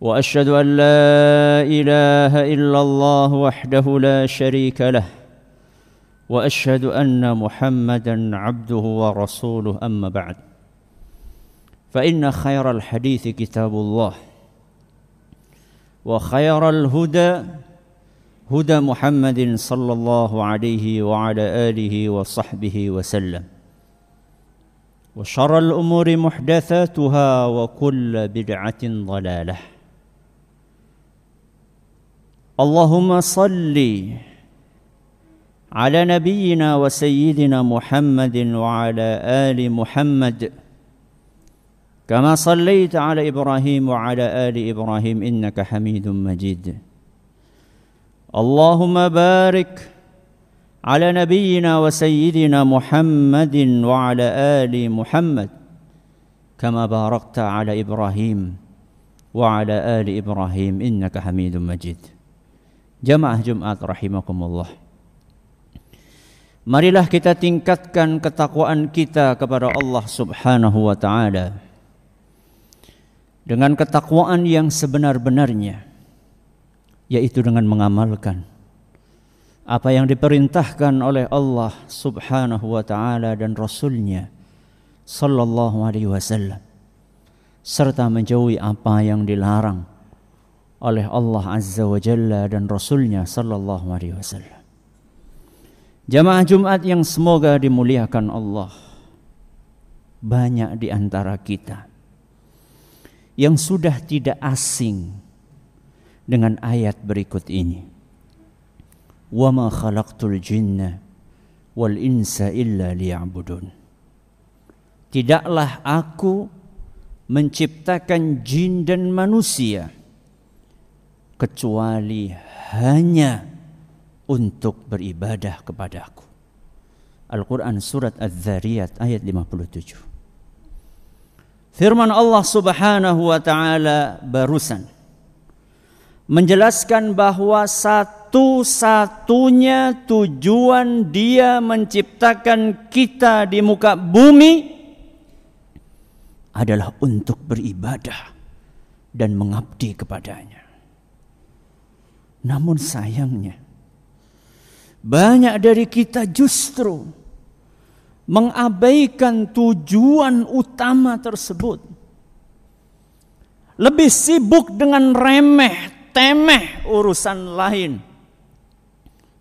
وأشهد أن لا إله إلا الله وحده لا شريك له وأشهد أن محمدا عبده ورسوله أما بعد. فإن خير الحديث كتاب الله وخير الهدى هدى محمد صلى الله عليه وعلى آله وصحبه وسلم. وشر الأمور محدثاتها وكل بدعة ضلالة. اللهم صل على نبينا وسيدنا محمد وعلى آل محمد. كما صليت على إبراهيم وعلى آل إبراهيم إنك حميد مجيد. اللهم بارك على نبينا وسيدنا محمد وعلى آل محمد. كما باركت على إبراهيم وعلى آل إبراهيم إنك حميد مجيد. Jamaah Jumat rahimakumullah. Marilah kita tingkatkan ketakwaan kita kepada Allah Subhanahu wa taala. Dengan ketakwaan yang sebenar-benarnya yaitu dengan mengamalkan apa yang diperintahkan oleh Allah Subhanahu wa taala dan rasulnya sallallahu alaihi wasallam serta menjauhi apa yang dilarang oleh Allah Azza wa Jalla dan Rasulnya Sallallahu Alaihi Wasallam. Jamaah Jumat yang semoga dimuliakan Allah. Banyak di antara kita yang sudah tidak asing dengan ayat berikut ini. Khalaqtul jinna wal insa illa liya'budun. Tidaklah aku menciptakan jin dan manusia kecuali hanya untuk beribadah kepadaku. Al-Quran Surat Az-Zariyat ayat 57. Firman Allah subhanahu wa ta'ala barusan menjelaskan bahwa satu-satunya tujuan dia menciptakan kita di muka bumi adalah untuk beribadah dan mengabdi kepadanya. Namun sayangnya banyak dari kita justru mengabaikan tujuan utama tersebut. Lebih sibuk dengan remeh temeh urusan lain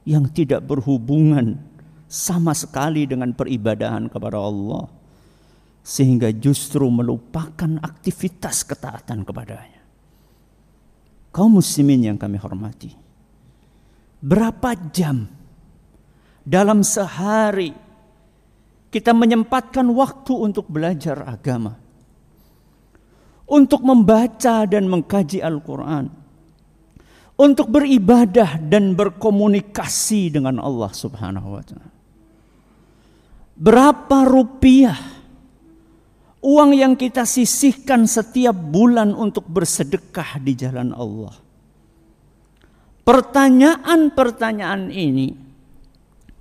yang tidak berhubungan sama sekali dengan peribadahan kepada Allah sehingga justru melupakan aktivitas ketaatan kepadanya kaum muslimin yang kami hormati. Berapa jam dalam sehari kita menyempatkan waktu untuk belajar agama? Untuk membaca dan mengkaji Al-Quran. Untuk beribadah dan berkomunikasi dengan Allah subhanahu wa ta'ala. Berapa rupiah uang yang kita sisihkan setiap bulan untuk bersedekah di jalan Allah. Pertanyaan-pertanyaan ini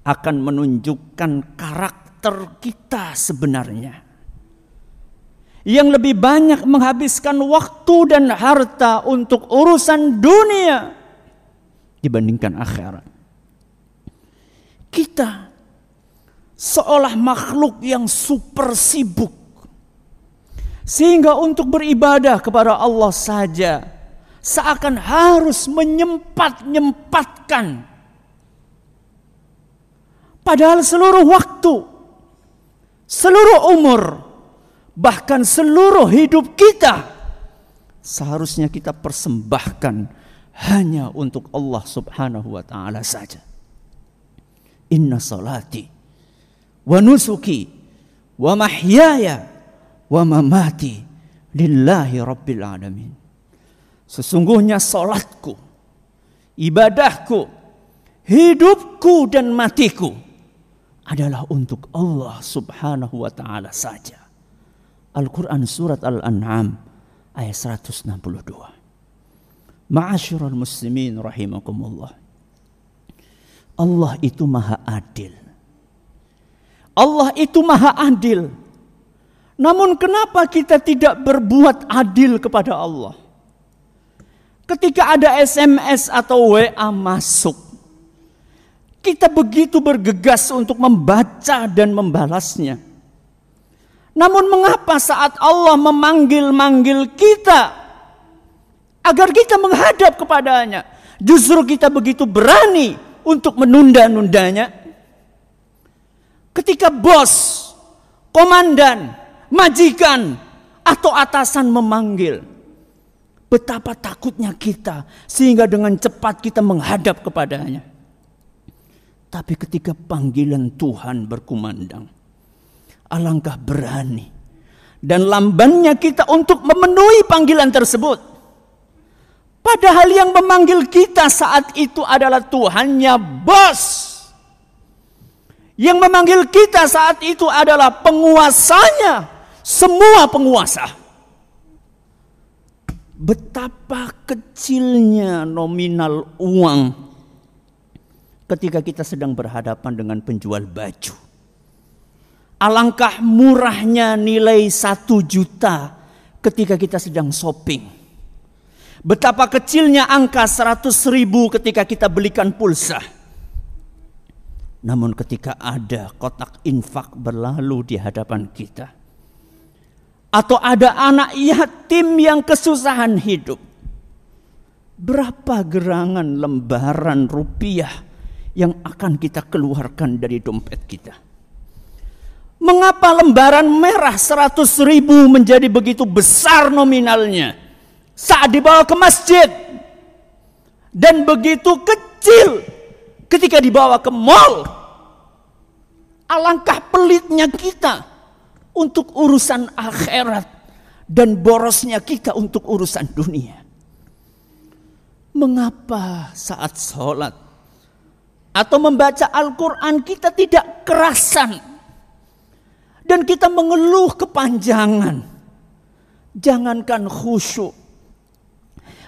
akan menunjukkan karakter kita sebenarnya. Yang lebih banyak menghabiskan waktu dan harta untuk urusan dunia dibandingkan akhirat. Kita seolah makhluk yang super sibuk sehingga untuk beribadah kepada Allah saja seakan harus menyempat-nyempatkan. Padahal seluruh waktu, seluruh umur, bahkan seluruh hidup kita seharusnya kita persembahkan hanya untuk Allah Subhanahu wa taala saja. Inna salati wa nusuki wa mahyaya wa mamati lillahi rabbil alamin. Sesungguhnya salatku, ibadahku, hidupku dan matiku adalah untuk Allah Subhanahu wa taala saja. Al-Qur'an surat Al-An'am ayat 162. Ma'asyiral muslimin rahimakumullah. Allah itu maha adil. Allah itu maha adil. Namun kenapa kita tidak berbuat adil kepada Allah? Ketika ada SMS atau WA masuk, kita begitu bergegas untuk membaca dan membalasnya. Namun mengapa saat Allah memanggil-manggil kita agar kita menghadap kepadanya, justru kita begitu berani untuk menunda-nundanya? Ketika bos, komandan, majikan, atau atasan memanggil, betapa takutnya kita sehingga dengan cepat kita menghadap kepadanya. Tapi ketika panggilan Tuhan berkumandang, alangkah berani dan lambannya kita untuk memenuhi panggilan tersebut. Padahal yang memanggil kita saat itu adalah Tuhannya bos. Yang memanggil kita saat itu adalah penguasanya, semua penguasa. Betapa kecilnya nominal uang ketika kita sedang berhadapan dengan penjual baju. Alangkah murahnya nilai satu juta ketika kita sedang shopping. Betapa kecilnya angka seratus ribu ketika kita belikan pulsa. Namun ketika ada kotak infak berlalu di hadapan kita. Atau ada anak yatim yang kesusahan hidup. Berapa gerangan lembaran rupiah yang akan kita keluarkan dari dompet kita. Mengapa lembaran merah 100 ribu menjadi begitu besar nominalnya saat dibawa ke masjid dan begitu kecil ketika dibawa ke mall? Alangkah pelitnya kita untuk urusan akhirat dan borosnya kita untuk urusan dunia. Mengapa saat sholat atau membaca Al-Quran kita tidak kerasan dan kita mengeluh kepanjangan jangankan khusyuk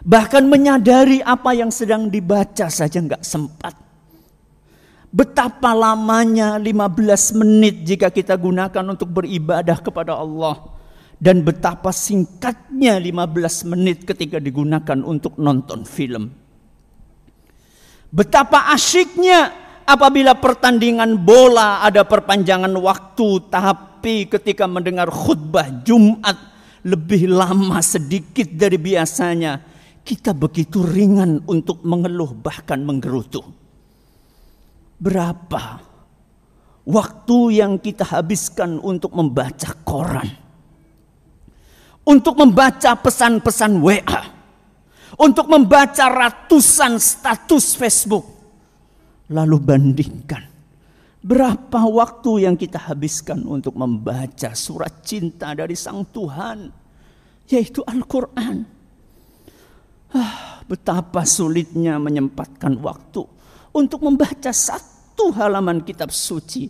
bahkan menyadari apa yang sedang dibaca saja nggak sempat betapa lamanya 15 menit jika kita gunakan untuk beribadah kepada Allah dan betapa singkatnya 15 menit ketika digunakan untuk nonton film Betapa asyiknya apabila pertandingan bola ada perpanjangan waktu tapi ketika mendengar khutbah Jumat lebih lama sedikit dari biasanya kita begitu ringan untuk mengeluh bahkan menggerutu. Berapa waktu yang kita habiskan untuk membaca koran? Untuk membaca pesan-pesan WA untuk membaca ratusan status Facebook. Lalu bandingkan berapa waktu yang kita habiskan untuk membaca surat cinta dari Sang Tuhan, yaitu Al-Quran. Ah, betapa sulitnya menyempatkan waktu untuk membaca satu halaman kitab suci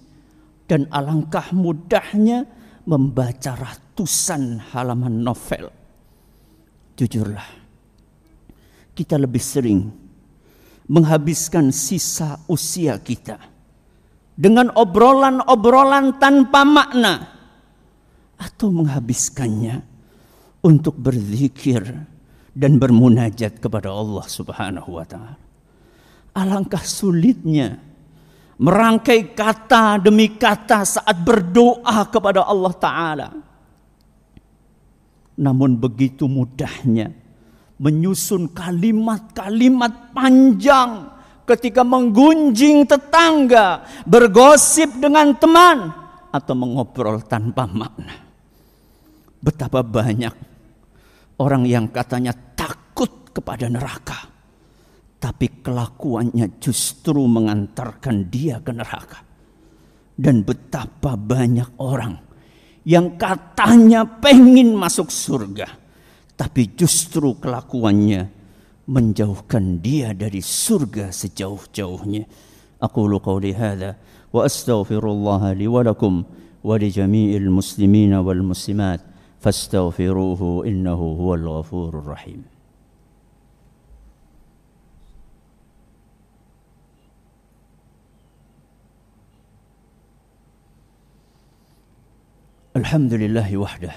dan alangkah mudahnya membaca ratusan halaman novel. Jujurlah, kita lebih sering menghabiskan sisa usia kita dengan obrolan-obrolan tanpa makna atau menghabiskannya untuk berzikir dan bermunajat kepada Allah Subhanahu wa taala. Alangkah sulitnya merangkai kata demi kata saat berdoa kepada Allah taala. Namun begitu mudahnya menyusun kalimat-kalimat panjang ketika menggunjing tetangga, bergosip dengan teman, atau mengobrol tanpa makna. Betapa banyak orang yang katanya takut kepada neraka, tapi kelakuannya justru mengantarkan dia ke neraka. Dan betapa banyak orang yang katanya pengen masuk surga, tapi justru kelakuannya menjauhkan dia dari surga sejauh-jauhnya. Aqulu qawli hadha wa astaghfirullah li wa lakum wa li jami'il muslimina wal muslimat fastaghfiruhu innahu huwal ghafurur rahim. الحمد لله وحده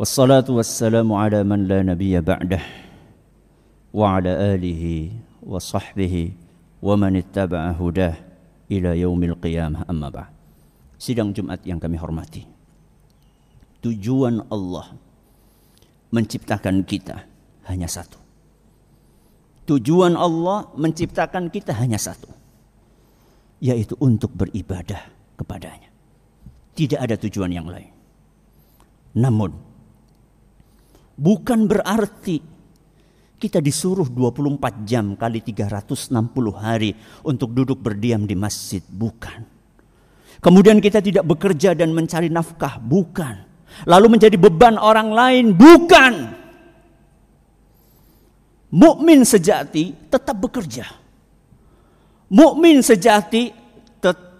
والصلاة والسلام على من لا نبي بعده وعلى آله وصحبه ومن اتبع هداه إلى يوم القيامة أما بعد Sidang Jumat yang kami hormati Tujuan Allah menciptakan kita hanya satu Tujuan Allah menciptakan kita hanya satu Yaitu untuk beribadah kepadanya Tidak ada tujuan yang lain Namun Bukan berarti kita disuruh 24 jam kali 360 hari untuk duduk berdiam di masjid. Bukan. Kemudian kita tidak bekerja dan mencari nafkah. Bukan. Lalu menjadi beban orang lain. Bukan. Mukmin sejati tetap bekerja. Mukmin sejati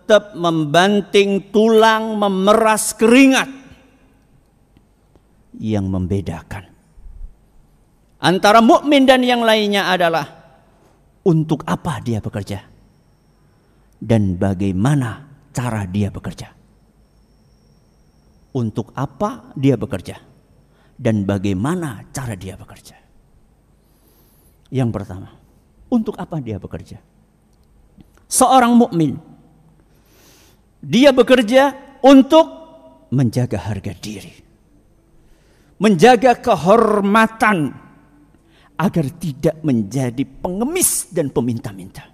tetap membanting tulang, memeras keringat yang membedakan antara mukmin dan yang lainnya adalah untuk apa dia bekerja dan bagaimana cara dia bekerja. Untuk apa dia bekerja dan bagaimana cara dia bekerja. Yang pertama, untuk apa dia bekerja? Seorang mukmin dia bekerja untuk menjaga harga diri menjaga kehormatan agar tidak menjadi pengemis dan peminta-minta.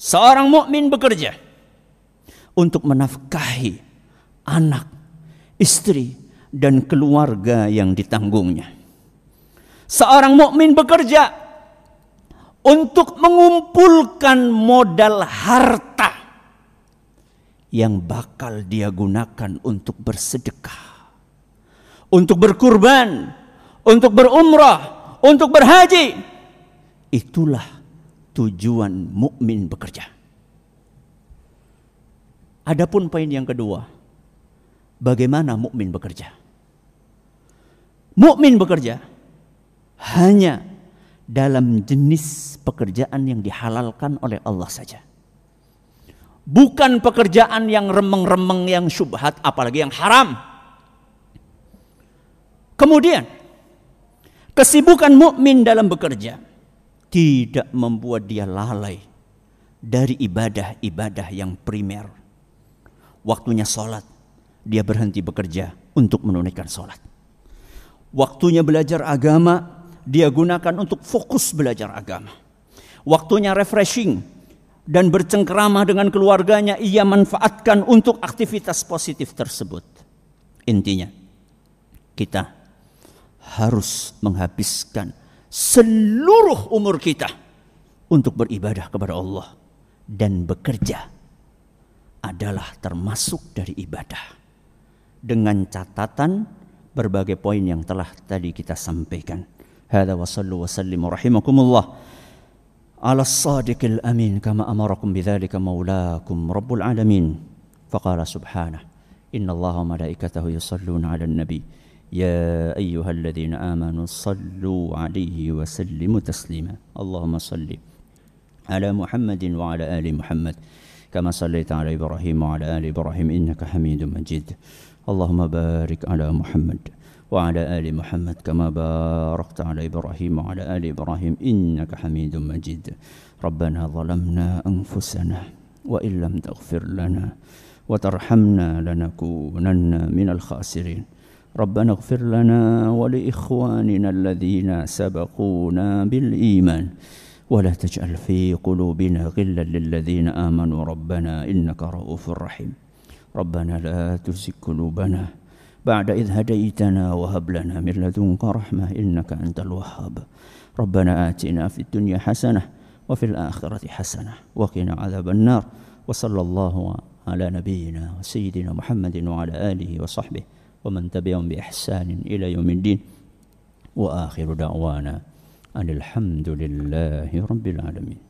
Seorang mukmin bekerja untuk menafkahi anak, istri, dan keluarga yang ditanggungnya. Seorang mukmin bekerja untuk mengumpulkan modal harta yang bakal dia gunakan untuk bersedekah untuk berkurban, untuk berumrah, untuk berhaji. Itulah tujuan mukmin bekerja. Adapun poin yang kedua, bagaimana mukmin bekerja? Mukmin bekerja hanya dalam jenis pekerjaan yang dihalalkan oleh Allah saja. Bukan pekerjaan yang remeng-remeng yang syubhat apalagi yang haram. Kemudian kesibukan mukmin dalam bekerja tidak membuat dia lalai dari ibadah-ibadah yang primer. Waktunya sholat, dia berhenti bekerja untuk menunaikan sholat. Waktunya belajar agama, dia gunakan untuk fokus belajar agama. Waktunya refreshing dan bercengkerama dengan keluarganya, ia manfaatkan untuk aktivitas positif tersebut. Intinya, kita harus menghabiskan seluruh umur kita untuk beribadah kepada Allah dan bekerja adalah termasuk dari ibadah dengan catatan berbagai poin yang telah tadi kita sampaikan. Hada wa sallu wa sallimu rahimakumullah على الصادق الأمين كما أمركم بذلك مولاكم رب العالمين. فقال سبحانه إن الله وملائكته يصلون على النبي. يا أيها الذين آمنوا صلوا عليه وسلموا تسليما. اللهم صل على محمد وعلى آل محمد كما صليت على إبراهيم وعلى آل إبراهيم إنك حميد مجيد. اللهم بارك على محمد. وعلى آل محمد كما باركت على إبراهيم وعلى آل إبراهيم إنك حميد مجيد. ربنا ظلمنا أنفسنا وإن لم تغفر لنا وترحمنا لنكونن من الخاسرين. ربنا اغفر لنا ولإخواننا الذين سبقونا بالإيمان. ولا تجعل في قلوبنا غلا للذين آمنوا. ربنا إنك رؤوف رحيم. ربنا لا تزغ قلوبنا بعد إذ هديتنا وهب لنا من لدنك رحمة إنك أنت الوهاب ربنا آتنا في الدنيا حسنة وفي الآخرة حسنة وقنا عذاب النار وصلى الله على نبينا وسيدنا محمد وعلى آله وصحبه ومن تبعهم بإحسان إلى يوم الدين Wa akhiru da'wana. Alhamdulillahi Rabbil Alamin.